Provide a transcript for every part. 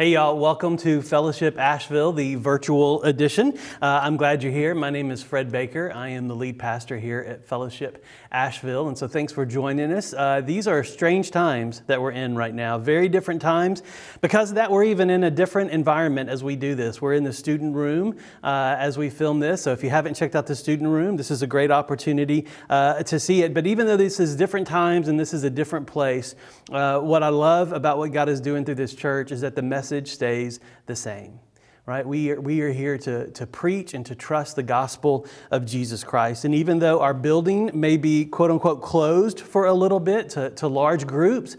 Hey, y'all, welcome to Fellowship Asheville, the virtual edition. Uh, I'm glad you're here. My name is Fred Baker. I am the lead pastor here at Fellowship Asheville, and so thanks for joining us. Uh, these are strange times that we're in right now, very different times. Because of that, we're even in a different environment as we do this. We're in the student room uh, as we film this, so if you haven't checked out the student room, this is a great opportunity uh, to see it. But even though this is different times and this is a different place, uh, what I love about what God is doing through this church is that the message stays the same right? We are, we are here to, to preach and to trust the gospel of Jesus Christ. And even though our building may be quote unquote closed for a little bit to, to large groups,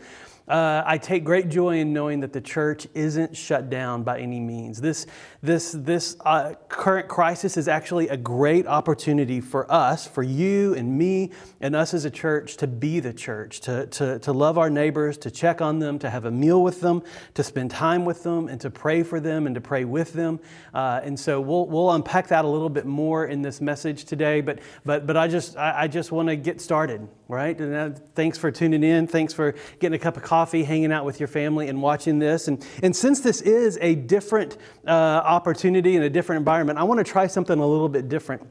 uh, I take great joy in knowing that the church isn't shut down by any means. This, this, this uh, current crisis is actually a great opportunity for us, for you and me, and us as a church to be the church, to, to, to love our neighbors, to check on them, to have a meal with them, to spend time with them, and to pray for them and to pray with them. Uh, and so we'll, we'll unpack that a little bit more in this message today. But, but, but I just, I, I just want to get started, right? And uh, thanks for tuning in. Thanks for getting a cup of coffee hanging out with your family, and watching this. And, and since this is a different uh, opportunity in a different environment, I want to try something a little bit different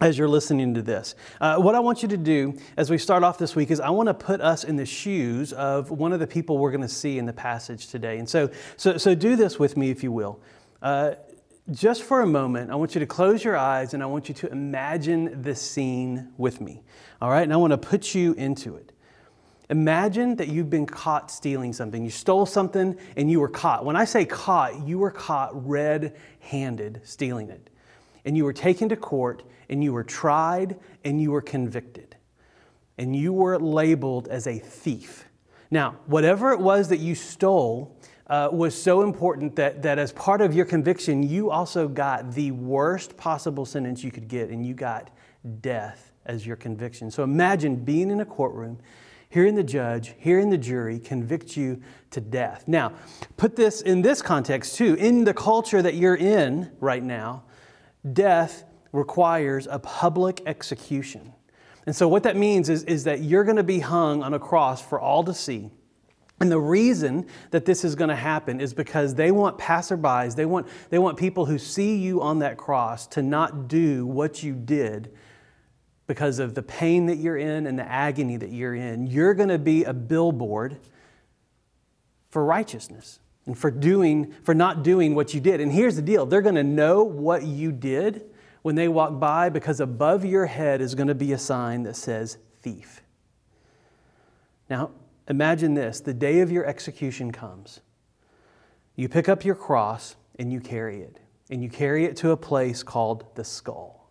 as you're listening to this. Uh, what I want you to do as we start off this week is I want to put us in the shoes of one of the people we're going to see in the passage today. And so, so, so do this with me, if you will. Uh, just for a moment, I want you to close your eyes and I want you to imagine this scene with me. All right? And I want to put you into it. Imagine that you've been caught stealing something. You stole something and you were caught. When I say caught, you were caught red handed stealing it. And you were taken to court and you were tried and you were convicted. And you were labeled as a thief. Now, whatever it was that you stole uh, was so important that, that as part of your conviction, you also got the worst possible sentence you could get, and you got death as your conviction. So imagine being in a courtroom hearing the judge, hearing the jury convict you to death. Now, put this in this context too. In the culture that you're in right now, death requires a public execution. And so, what that means is, is that you're going to be hung on a cross for all to see. And the reason that this is going to happen is because they want passerbys, they want, they want people who see you on that cross to not do what you did because of the pain that you're in and the agony that you're in. You're going to be a billboard for righteousness and for doing for not doing what you did. And here's the deal. They're going to know what you did when they walk by because above your head is going to be a sign that says thief. Now, imagine this. The day of your execution comes. You pick up your cross and you carry it. And you carry it to a place called the skull.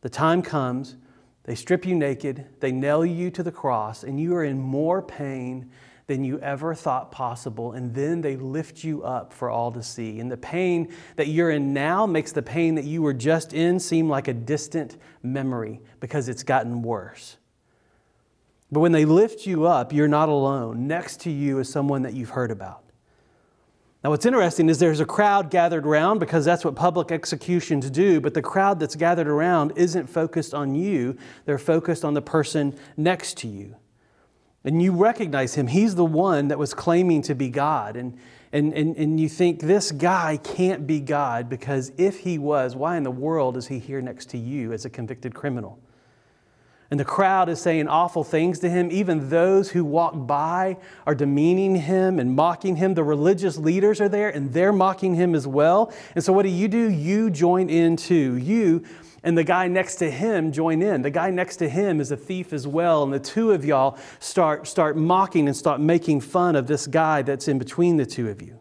The time comes, they strip you naked, they nail you to the cross, and you are in more pain than you ever thought possible. And then they lift you up for all to see. And the pain that you're in now makes the pain that you were just in seem like a distant memory because it's gotten worse. But when they lift you up, you're not alone. Next to you is someone that you've heard about. Now, what's interesting is there's a crowd gathered around because that's what public executions do, but the crowd that's gathered around isn't focused on you, they're focused on the person next to you. And you recognize him. He's the one that was claiming to be God. And, and, and, and you think, this guy can't be God because if he was, why in the world is he here next to you as a convicted criminal? And the crowd is saying awful things to him. Even those who walk by are demeaning him and mocking him. The religious leaders are there and they're mocking him as well. And so, what do you do? You join in too. You and the guy next to him join in. The guy next to him is a thief as well. And the two of y'all start, start mocking and start making fun of this guy that's in between the two of you.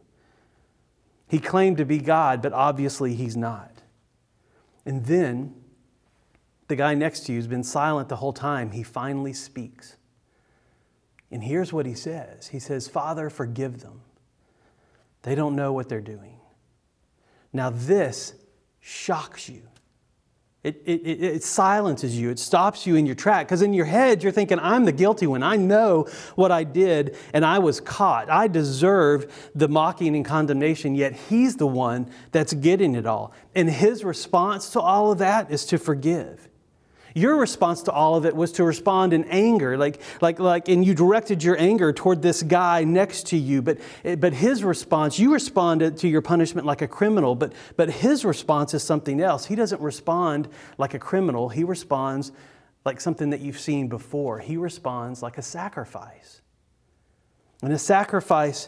He claimed to be God, but obviously he's not. And then the guy next to you has been silent the whole time. He finally speaks. And here's what he says He says, Father, forgive them. They don't know what they're doing. Now, this shocks you. It, it, it, it, silences you. It stops you in your track. Because in your head, you're thinking, I'm the guilty one. I know what I did, and I was caught. I deserve the mocking and condemnation, yet he's the one that's getting it all. And his response to all of that is to forgive. Your response to all of it was to respond in anger, like, like, like, and you directed your anger toward this guy next to you. But, but his response, you responded to your punishment like a criminal, but, but his response is something else. He doesn't respond like a criminal, he responds like something that you've seen before. He responds like a sacrifice. And a sacrifice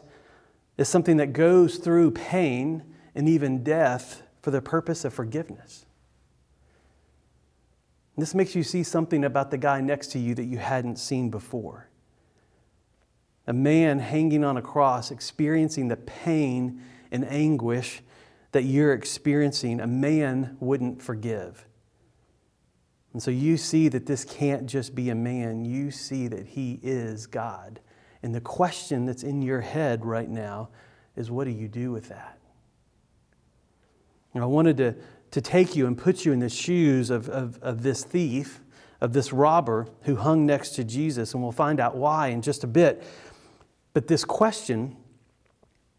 is something that goes through pain and even death for the purpose of forgiveness. This makes you see something about the guy next to you that you hadn't seen before. A man hanging on a cross, experiencing the pain and anguish that you're experiencing, a man wouldn't forgive. And so you see that this can't just be a man, you see that he is God. And the question that's in your head right now is what do you do with that? And I wanted to to take you and put you in the shoes of, of, of this thief, of this robber who hung next to Jesus, and we'll find out why in just a bit. But this question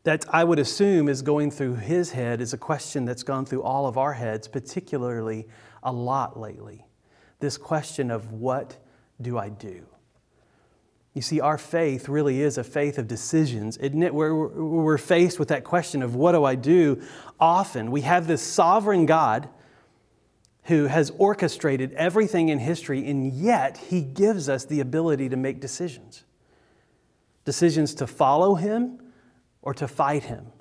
that I would assume is going through his head is a question that's gone through all of our heads, particularly a lot lately. This question of what do I do? You see, our faith really is a faith of decisions, it? We're, we're faced with that question of what do I do often. We have this sovereign God who has orchestrated everything in history, and yet he gives us the ability to make decisions decisions to follow him or to fight him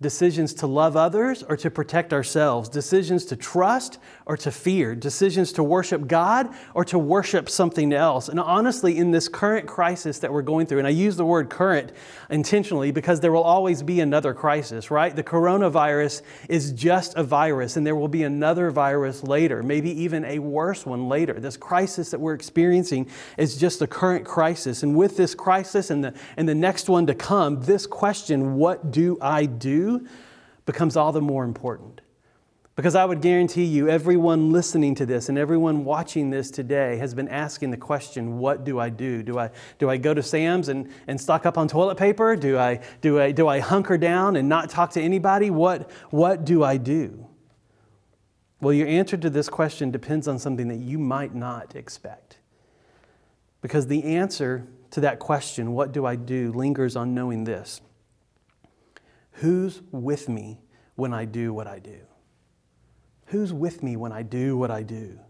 Decisions to love others or to protect ourselves. Decisions to trust or to fear. Decisions to worship God or to worship something else. And honestly, in this current crisis that we're going through, and I use the word current intentionally because there will always be another crisis, right? The coronavirus is just a virus, and there will be another virus later, maybe even a worse one later. This crisis that we're experiencing is just the current crisis. And with this crisis and the, and the next one to come, this question, what do I do? Becomes all the more important. Because I would guarantee you, everyone listening to this and everyone watching this today has been asking the question, what do I do? Do I, do I go to Sam's and, and stock up on toilet paper? Do I, do, I, do I hunker down and not talk to anybody? What, what do I do? Well, your answer to this question depends on something that you might not expect. Because the answer to that question, what do I do, lingers on knowing this Who's with me when I do what I do? Who's with me when I do what I do?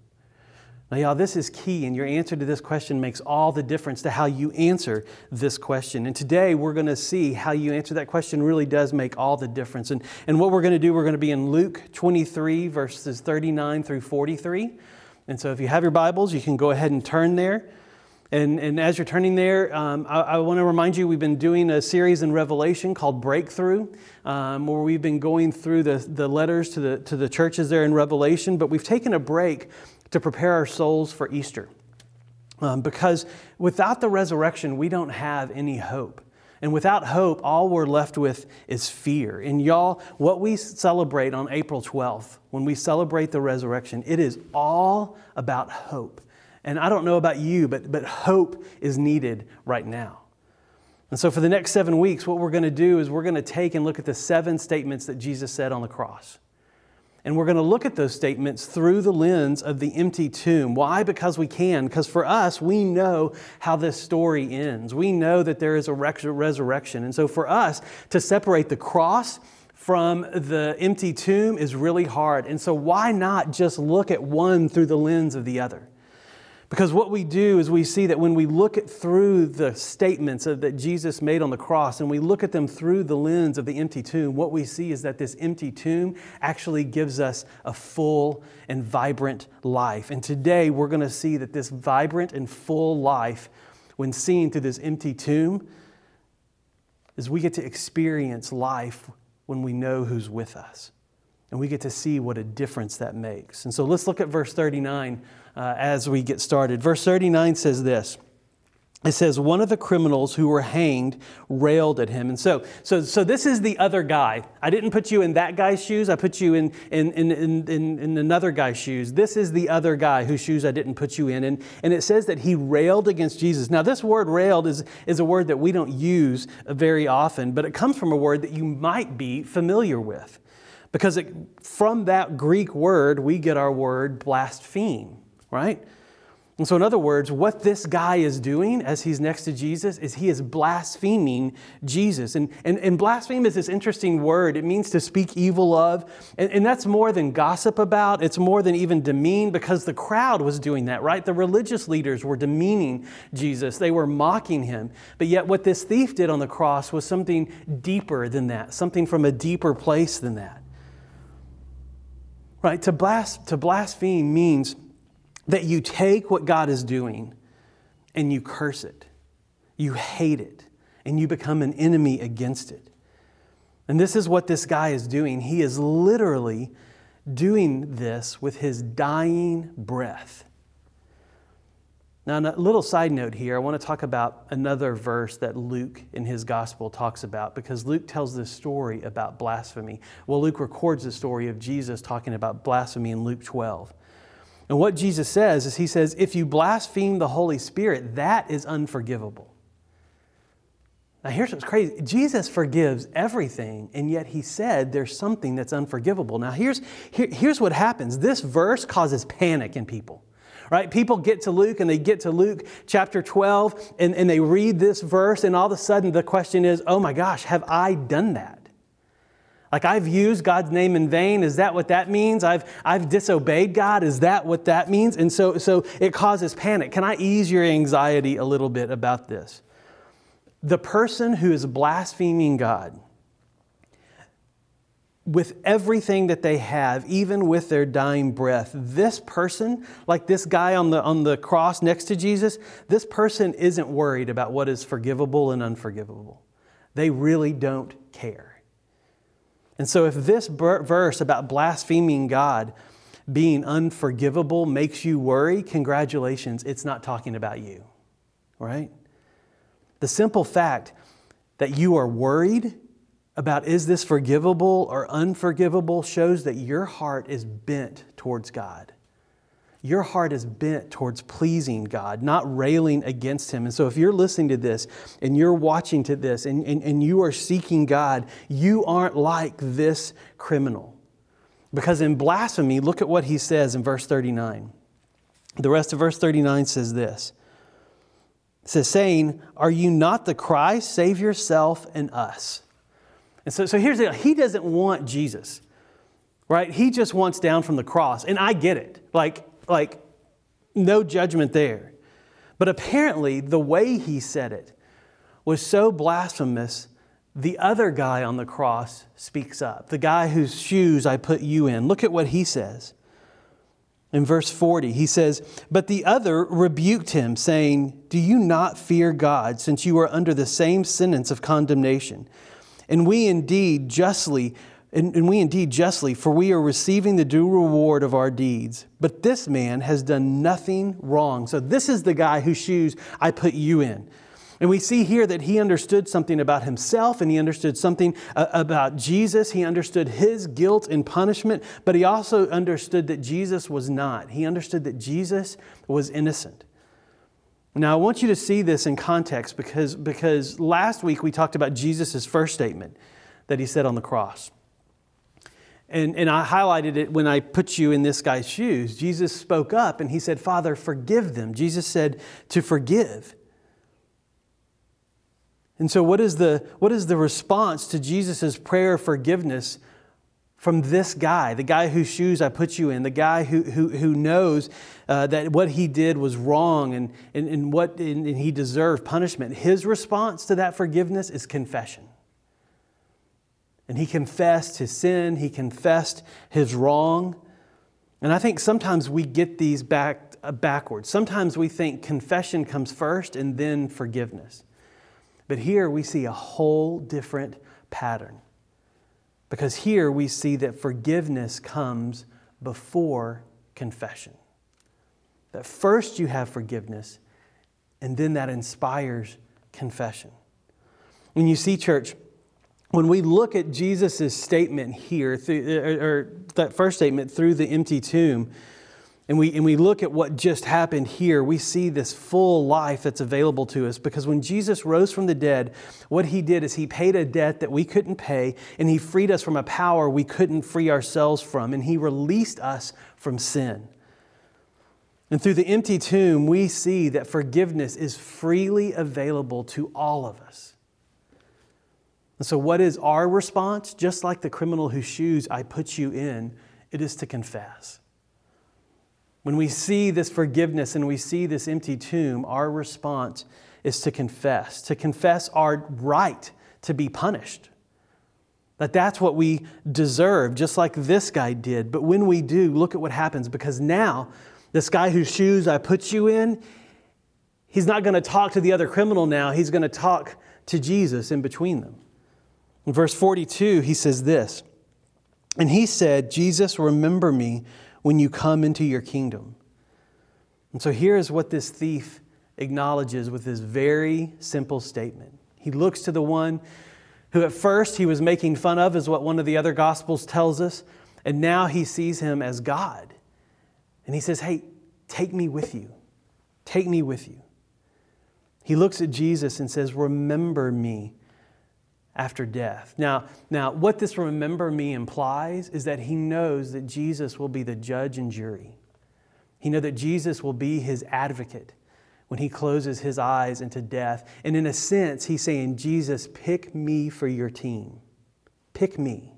Now, y'all, this is key, and your answer to this question makes all the difference to how you answer this question. And today, we're going to see how you answer that question really does make all the difference. And, and what we're going to do, we're going to be in Luke 23, verses 39 through 43. And so, if you have your Bibles, you can go ahead and turn there. And, and as you're turning there, um, I, I want to remind you we've been doing a series in Revelation called Breakthrough, um, where we've been going through the, the letters to the, to the churches there in Revelation, but we've taken a break to prepare our souls for Easter. Um, because without the resurrection, we don't have any hope. And without hope, all we're left with is fear. And y'all, what we celebrate on April 12th, when we celebrate the resurrection, it is all about hope. And I don't know about you, but, but hope is needed right now. And so, for the next seven weeks, what we're going to do is we're going to take and look at the seven statements that Jesus said on the cross. And we're going to look at those statements through the lens of the empty tomb. Why? Because we can. Because for us, we know how this story ends. We know that there is a resurrection. And so, for us to separate the cross from the empty tomb is really hard. And so, why not just look at one through the lens of the other? Because what we do is we see that when we look at through the statements of, that Jesus made on the cross and we look at them through the lens of the empty tomb, what we see is that this empty tomb actually gives us a full and vibrant life. And today we're going to see that this vibrant and full life, when seen through this empty tomb, is we get to experience life when we know who's with us. And we get to see what a difference that makes. And so let's look at verse 39 uh, as we get started. Verse 39 says this. It says, one of the criminals who were hanged railed at him. And so, so, so this is the other guy. I didn't put you in that guy's shoes. I put you in, in, in, in, in another guy's shoes. This is the other guy whose shoes I didn't put you in. And, and it says that he railed against Jesus. Now, this word railed is, is a word that we don't use very often, but it comes from a word that you might be familiar with. Because it, from that Greek word, we get our word blaspheme right? And so, in other words, what this guy is doing as he's next to Jesus is he is blaspheming Jesus. And, and, and blaspheme is this interesting word. It means to speak evil of. And, and that's more than gossip about, it's more than even demean because the crowd was doing that, right? The religious leaders were demeaning Jesus, they were mocking him. But yet, what this thief did on the cross was something deeper than that, something from a deeper place than that. Right? To, blas- to blaspheme means that you take what God is doing and you curse it, you hate it, and you become an enemy against it. And this is what this guy is doing. He is literally doing this with his dying breath. Now, a little side note here, I want to talk about another verse that Luke in his gospel talks about because Luke tells this story about blasphemy. Well, Luke records the story of Jesus talking about blasphemy in Luke 12. And what Jesus says is, He says, if you blaspheme the Holy Spirit, that is unforgivable. Now, here's what's crazy Jesus forgives everything, and yet He said there's something that's unforgivable. Now, here's, here, here's what happens this verse causes panic in people. Right? People get to Luke and they get to Luke chapter 12 and, and they read this verse, and all of a sudden the question is, oh my gosh, have I done that? Like I've used God's name in vain. Is that what that means? I've, I've disobeyed God. Is that what that means? And so, so it causes panic. Can I ease your anxiety a little bit about this? The person who is blaspheming God with everything that they have, even with their dying breath, this person, like this guy on the, on the cross next to Jesus, this person isn't worried about what is forgivable and unforgivable. They really don't care. And so, if this verse about blaspheming God being unforgivable makes you worry, congratulations, it's not talking about you, right? The simple fact that you are worried about is this forgivable or unforgivable shows that your heart is bent towards God your heart is bent towards pleasing God, not railing against Him. And so, if you're listening to this and you're watching to this and, and, and you are seeking God, you aren't like this criminal. Because in blasphemy, look at what he says in verse 39. The rest of verse 39 says this it says, saying, Are you not the Christ? Save yourself and us. And so, so here's the He doesn't want Jesus, right? He just wants down from the cross. And I get it. Like, like, no judgment there. But apparently, the way he said it was so blasphemous, the other guy on the cross speaks up. The guy whose shoes I put you in. Look at what he says. In verse 40, he says, But the other rebuked him, saying, Do you not fear God, since you are under the same sentence of condemnation? And we indeed justly and, and, we indeed justly, for we are receiving the due reward of our deeds. But this man has done nothing wrong. So, this is the guy whose shoes I put you in. And we see here that he understood something about himself and he understood something uh, about Jesus. He understood his guilt and punishment, but he also understood that Jesus was not. He understood that Jesus was innocent. Now, I want you to see this in context because, because last week we talked about Jesus' first statement that he said on the cross. And, and I highlighted it when I put you in this guy's shoes. Jesus spoke up and he said, Father, forgive them. Jesus said to forgive. And so, what is the, what is the response to Jesus' prayer of forgiveness from this guy, the guy whose shoes I put you in, the guy who, who, who knows uh, that what he did was wrong and, and, and, what, and he deserved punishment? His response to that forgiveness is confession. And he confessed his sin, he confessed his wrong. And I think sometimes we get these back, uh, backwards. Sometimes we think confession comes first and then forgiveness. But here we see a whole different pattern. Because here we see that forgiveness comes before confession. That first you have forgiveness, and then that inspires confession. And you see, church, when we look at Jesus' statement here, or, or that first statement through the empty tomb, and we, and we look at what just happened here, we see this full life that's available to us. Because when Jesus rose from the dead, what he did is he paid a debt that we couldn't pay, and he freed us from a power we couldn't free ourselves from, and he released us from sin. And through the empty tomb, we see that forgiveness is freely available to all of us. And so, what is our response? Just like the criminal whose shoes I put you in, it is to confess. When we see this forgiveness and we see this empty tomb, our response is to confess, to confess our right to be punished. That that's what we deserve, just like this guy did. But when we do, look at what happens because now this guy whose shoes I put you in, he's not going to talk to the other criminal now. He's going to talk to Jesus in between them. In verse 42, he says this And he said, Jesus, remember me when you come into your kingdom. And so here is what this thief acknowledges with this very simple statement. He looks to the one who at first he was making fun of, is what one of the other gospels tells us, and now he sees him as God. And he says, Hey, take me with you. Take me with you. He looks at Jesus and says, Remember me after death. Now, now, what this remember me implies is that he knows that Jesus will be the judge and jury. He knows that Jesus will be his advocate when he closes his eyes into death. And in a sense, he's saying, Jesus, pick me for your team. Pick me.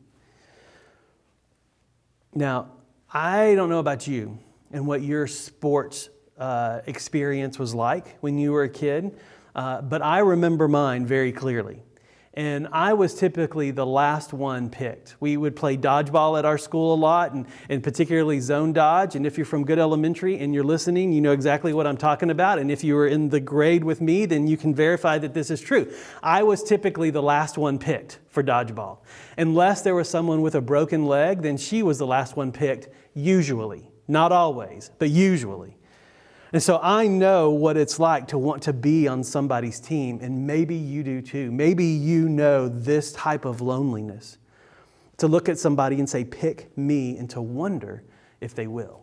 Now, I don't know about you and what your sports uh, experience was like when you were a kid, uh, but I remember mine very clearly. And I was typically the last one picked. We would play dodgeball at our school a lot, and, and particularly zone dodge. And if you're from Good Elementary and you're listening, you know exactly what I'm talking about. And if you were in the grade with me, then you can verify that this is true. I was typically the last one picked for dodgeball. Unless there was someone with a broken leg, then she was the last one picked, usually. Not always, but usually. And so I know what it's like to want to be on somebody's team, and maybe you do too. Maybe you know this type of loneliness. To look at somebody and say, Pick me, and to wonder if they will.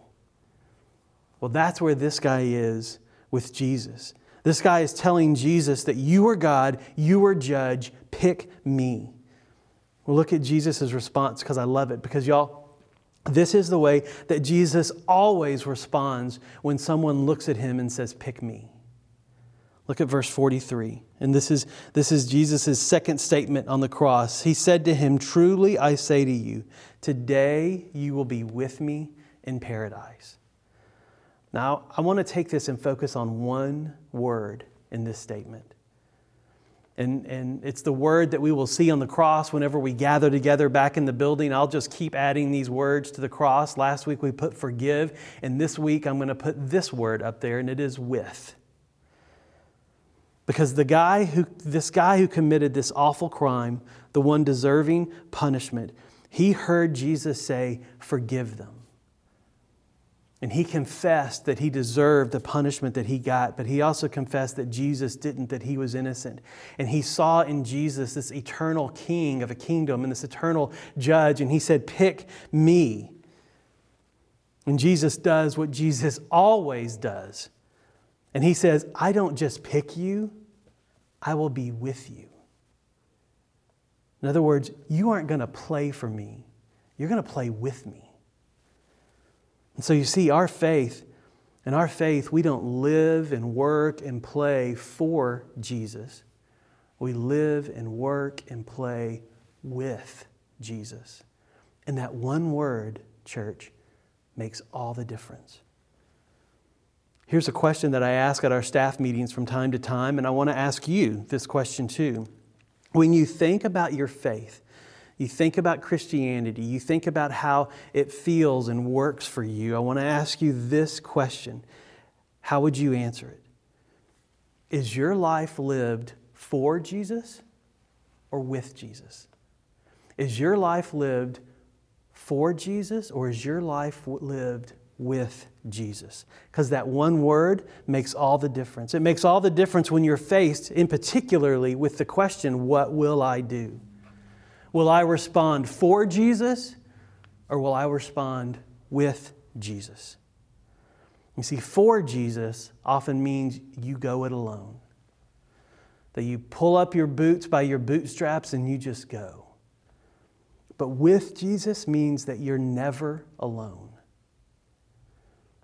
Well, that's where this guy is with Jesus. This guy is telling Jesus that you are God, you are judge, pick me. Well, look at Jesus' response because I love it. Because, y'all, this is the way that Jesus always responds when someone looks at him and says, Pick me. Look at verse 43. And this is, this is Jesus' second statement on the cross. He said to him, Truly I say to you, today you will be with me in paradise. Now, I want to take this and focus on one word in this statement and, and it's the word that we will see on the cross whenever we gather together back in the building. I'll just keep adding these words to the cross. Last week we put forgive, and this week I'm going to put this word up there, and it is with. Because the guy who, this guy who committed this awful crime, the one deserving punishment, he heard Jesus say, Forgive them. And he confessed that he deserved the punishment that he got, but he also confessed that Jesus didn't, that he was innocent. And he saw in Jesus this eternal king of a kingdom and this eternal judge, and he said, Pick me. And Jesus does what Jesus always does. And he says, I don't just pick you, I will be with you. In other words, you aren't going to play for me, you're going to play with me. And so you see, our faith, and our faith, we don't live and work and play for Jesus. We live and work and play with Jesus. And that one word, church, makes all the difference. Here's a question that I ask at our staff meetings from time to time, and I want to ask you this question too. When you think about your faith, you think about Christianity, you think about how it feels and works for you, I want to ask you this question How would you answer it? Is your life lived for Jesus or with Jesus? Is your life lived for Jesus or is your life lived with Jesus? Because that one word makes all the difference. It makes all the difference when you're faced, in particularly, with the question, What will I do? Will I respond for Jesus or will I respond with Jesus? You see, for Jesus often means you go it alone. That you pull up your boots by your bootstraps and you just go. But with Jesus means that you're never alone.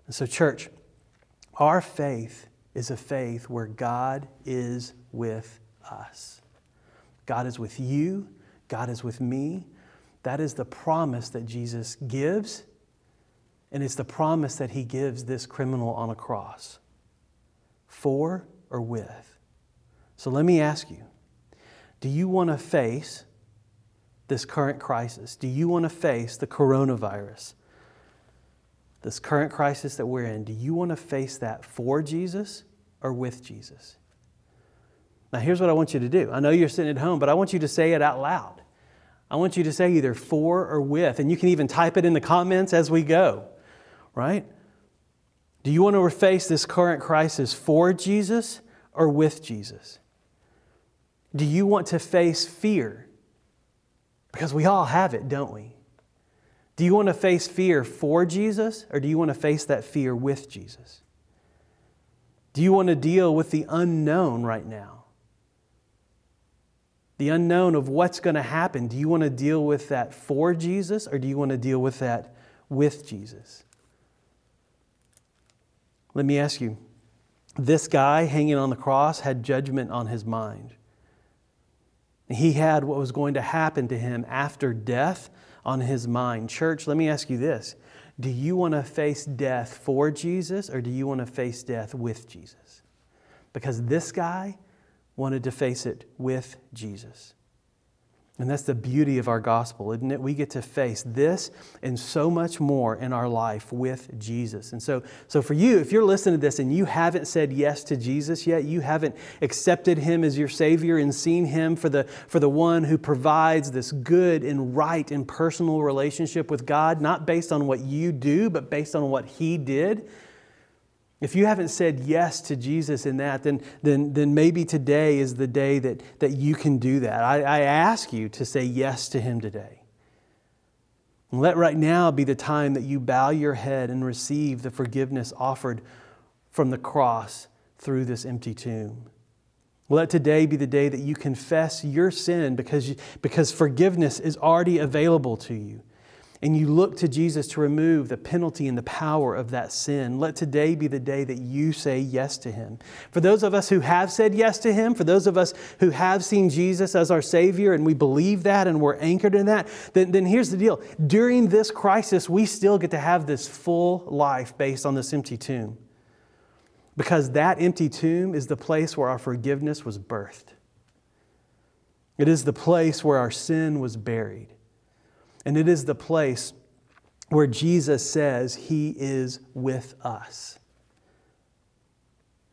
And so, church, Our faith is a faith where God is with us. God is with you, God is with me. That is the promise that Jesus gives, and it's the promise that he gives this criminal on a cross for or with. So let me ask you do you want to face this current crisis? Do you want to face the coronavirus? This current crisis that we're in, do you want to face that for Jesus or with Jesus? Now, here's what I want you to do. I know you're sitting at home, but I want you to say it out loud. I want you to say either for or with, and you can even type it in the comments as we go, right? Do you want to face this current crisis for Jesus or with Jesus? Do you want to face fear? Because we all have it, don't we? Do you want to face fear for Jesus or do you want to face that fear with Jesus? Do you want to deal with the unknown right now? The unknown of what's going to happen. Do you want to deal with that for Jesus or do you want to deal with that with Jesus? Let me ask you this guy hanging on the cross had judgment on his mind. He had what was going to happen to him after death on his mind. Church, let me ask you this Do you want to face death for Jesus or do you want to face death with Jesus? Because this guy wanted to face it with Jesus. And that's the beauty of our gospel, isn't it? We get to face this and so much more in our life with Jesus. And so, so for you, if you're listening to this and you haven't said yes to Jesus yet, you haven't accepted him as your Savior and seen him for the, for the one who provides this good and right and personal relationship with God, not based on what you do, but based on what he did, if you haven't said yes to Jesus in that, then, then, then maybe today is the day that, that you can do that. I, I ask you to say yes to Him today. And let right now be the time that you bow your head and receive the forgiveness offered from the cross through this empty tomb. Let today be the day that you confess your sin because, you, because forgiveness is already available to you and you look to Jesus to remove the penalty and the power of that sin, let today be the day that you say yes to Him. For those of us who have said yes to Him, for those of us who have seen Jesus as our Savior and we believe that and we're anchored in that, then, then here's the deal. During this crisis, we still get to have this full life based on this empty tomb. Because that empty tomb is the place where our forgiveness was birthed. It is the place where our sin was buried. And it is the place where Jesus says he is with us.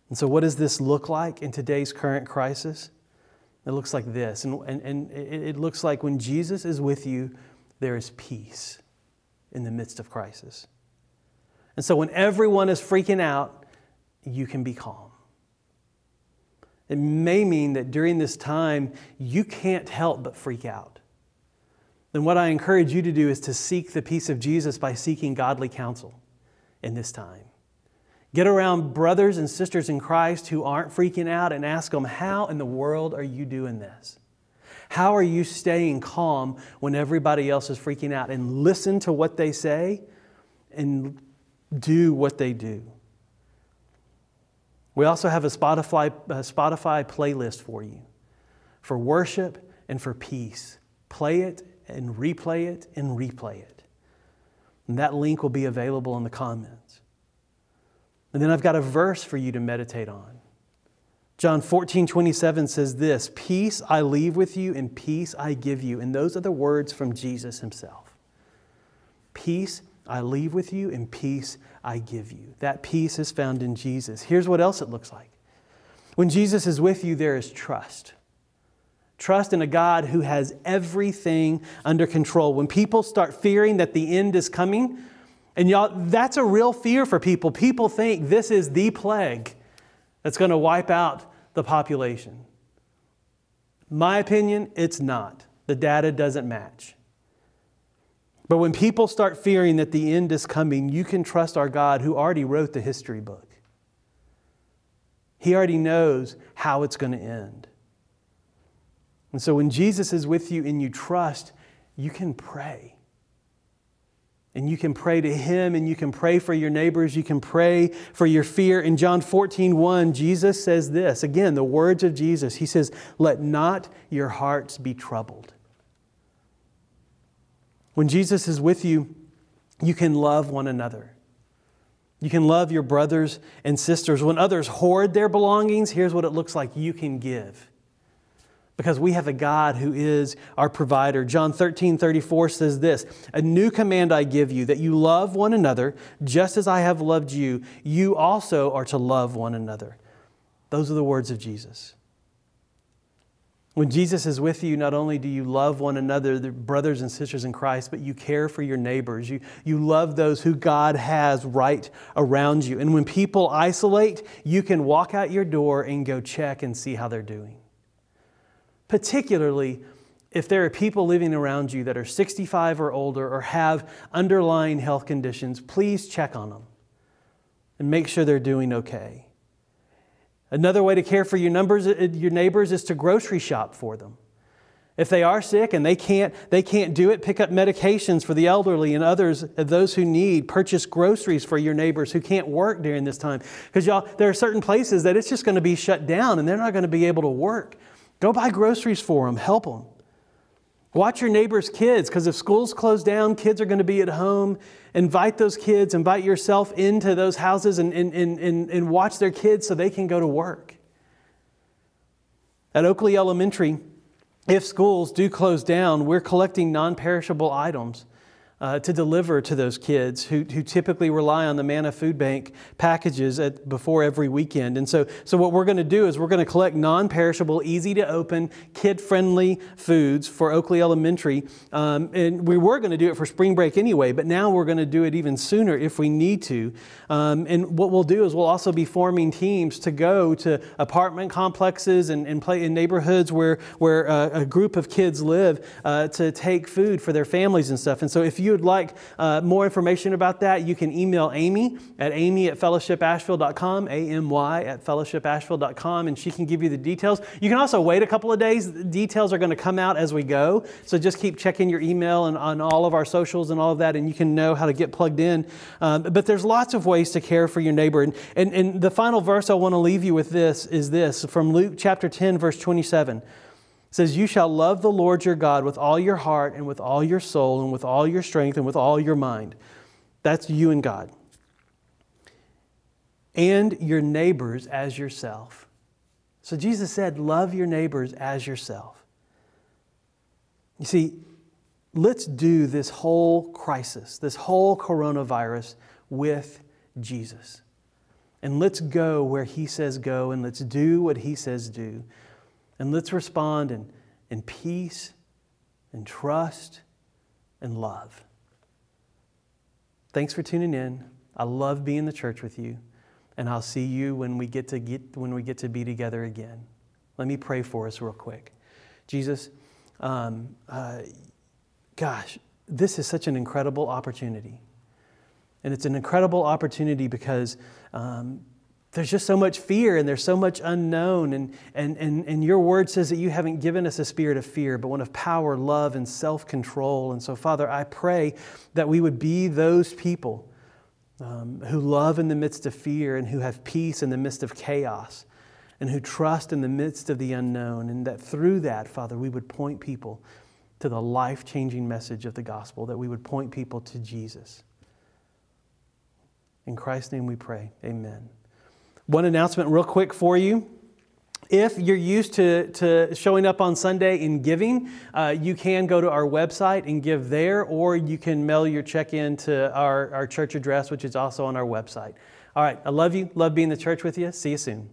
And so, what does this look like in today's current crisis? It looks like this. And, and, and it looks like when Jesus is with you, there is peace in the midst of crisis. And so, when everyone is freaking out, you can be calm. It may mean that during this time, you can't help but freak out then what I encourage you to do is to seek the peace of Jesus by seeking godly counsel in this time. Get around brothers and sisters in Christ who aren't freaking out and ask them, How in the world are you doing this? How are you staying calm when everybody else is freaking out? And listen to what they say and do what they do. We also have a Spotify, a Spotify playlist for you for worship and for peace. Play it and replay it and replay it. And that link will be available in the comments. And then I've got a verse for you to meditate on. John 14, 27 says this Peace I leave with you, and peace I give you. And those are the words from Jesus himself. Peace I leave with you, and peace I give you. That peace is found in Jesus. Here's what else it looks like. When Jesus is with you, there is trust. Trust in a God who has everything under control. When people start fearing that the end is coming, and y'all, that's a real fear for people. People think this is the plague that's going to wipe out the population. My opinion, it's not. The data doesn't match. But when people start fearing that the end is coming, you can trust our God who already wrote the history book. He already knows how it's going to end. And so when Jesus is with you and you trust, you can pray. And you can pray to him and you can pray for your neighbors. You can pray for your fear. In John 14, 1, Jesus says this again, the words of Jesus. He says, Let not your hearts be troubled. When Jesus is with you, you can love one another. You can love your brothers and sisters. When others hoard their belongings, here's what it looks like you can give because we have a God who is our provider. John 13, 34 says this A new command I give you, that you love one another just as I have loved you. You also are to love one another. Those are the words of Jesus. When Jesus is with you, not only do you love one another, the brothers and sisters in Christ, but you care for your neighbors. You, you love those who God has right around you. And when people isolate, you can walk out your door and go check and see how they're doing particularly if there are people living around you that are 65 or older or have underlying health conditions, please check on them and make sure they're doing okay. Another way to care for your, numbers, uh, your neighbors is to grocery shop for them. If they are sick and they can't, they can't do it, pick up medications for the elderly and others, uh, those who need. Purchase groceries for your neighbors who can't work during this time. Because y'all, there are certain places that it's just going to be shut down and they're not going to be able to work. Go buy groceries for them, help them. Watch your neighbor's kids, because if schools close down, kids are going to be at home. Invite those kids, invite yourself into those houses and, and, and, and watch their kids so they can go to work. At Oakley Elementary, if schools do close down, we're collecting non perishable items uh, to deliver to those kids who, who typically rely on the Manna Food Bank packages at, before every weekend. And so, so what we're going to do is we're going to collect non perishable, easy to open, kid friendly foods for Oakley Elementary. Um, and we were going to do it for spring break anyway, but now we're going to do it even sooner if we need to. Um, and what we'll do is we'll also be forming teams to go to apartment complexes and, and play in neighborhoods where, where uh, a group of kids live uh, to take food for their families and stuff. And so if you you would like uh, more information about that, you can email Amy at amy at fellowshipasheville.com, A-M-Y at fellowshipasheville.com, and she can give you the details. You can also wait a couple of days. The details are going to come out as we go. So just keep checking your email and on all of our socials and all of that, and you can know how to get plugged in. Um, but there's lots of ways to care for your neighbor. And, and, and the final verse I want to leave you with this is this from Luke chapter 10, verse 27. Says, You shall love the Lord your God with all your heart and with all your soul and with all your strength and with all your mind. That's you and God. And your neighbors as yourself. So Jesus said, Love your neighbors as yourself. You see, let's do this whole crisis, this whole coronavirus with Jesus. And let's go where he says go, and let's do what he says do. And let's respond in, in peace and trust and love. Thanks for tuning in. I love being in the church with you, and I'll see you when we get to get when we get to be together again. Let me pray for us real quick. Jesus, um, uh, gosh, this is such an incredible opportunity. And it's an incredible opportunity because um, there's just so much fear and there's so much unknown. And, and, and, and your word says that you haven't given us a spirit of fear, but one of power, love, and self control. And so, Father, I pray that we would be those people um, who love in the midst of fear and who have peace in the midst of chaos and who trust in the midst of the unknown. And that through that, Father, we would point people to the life changing message of the gospel, that we would point people to Jesus. In Christ's name we pray. Amen. One announcement, real quick for you. If you're used to, to showing up on Sunday in giving, uh, you can go to our website and give there, or you can mail your check in to our, our church address, which is also on our website. All right, I love you. Love being the church with you. See you soon.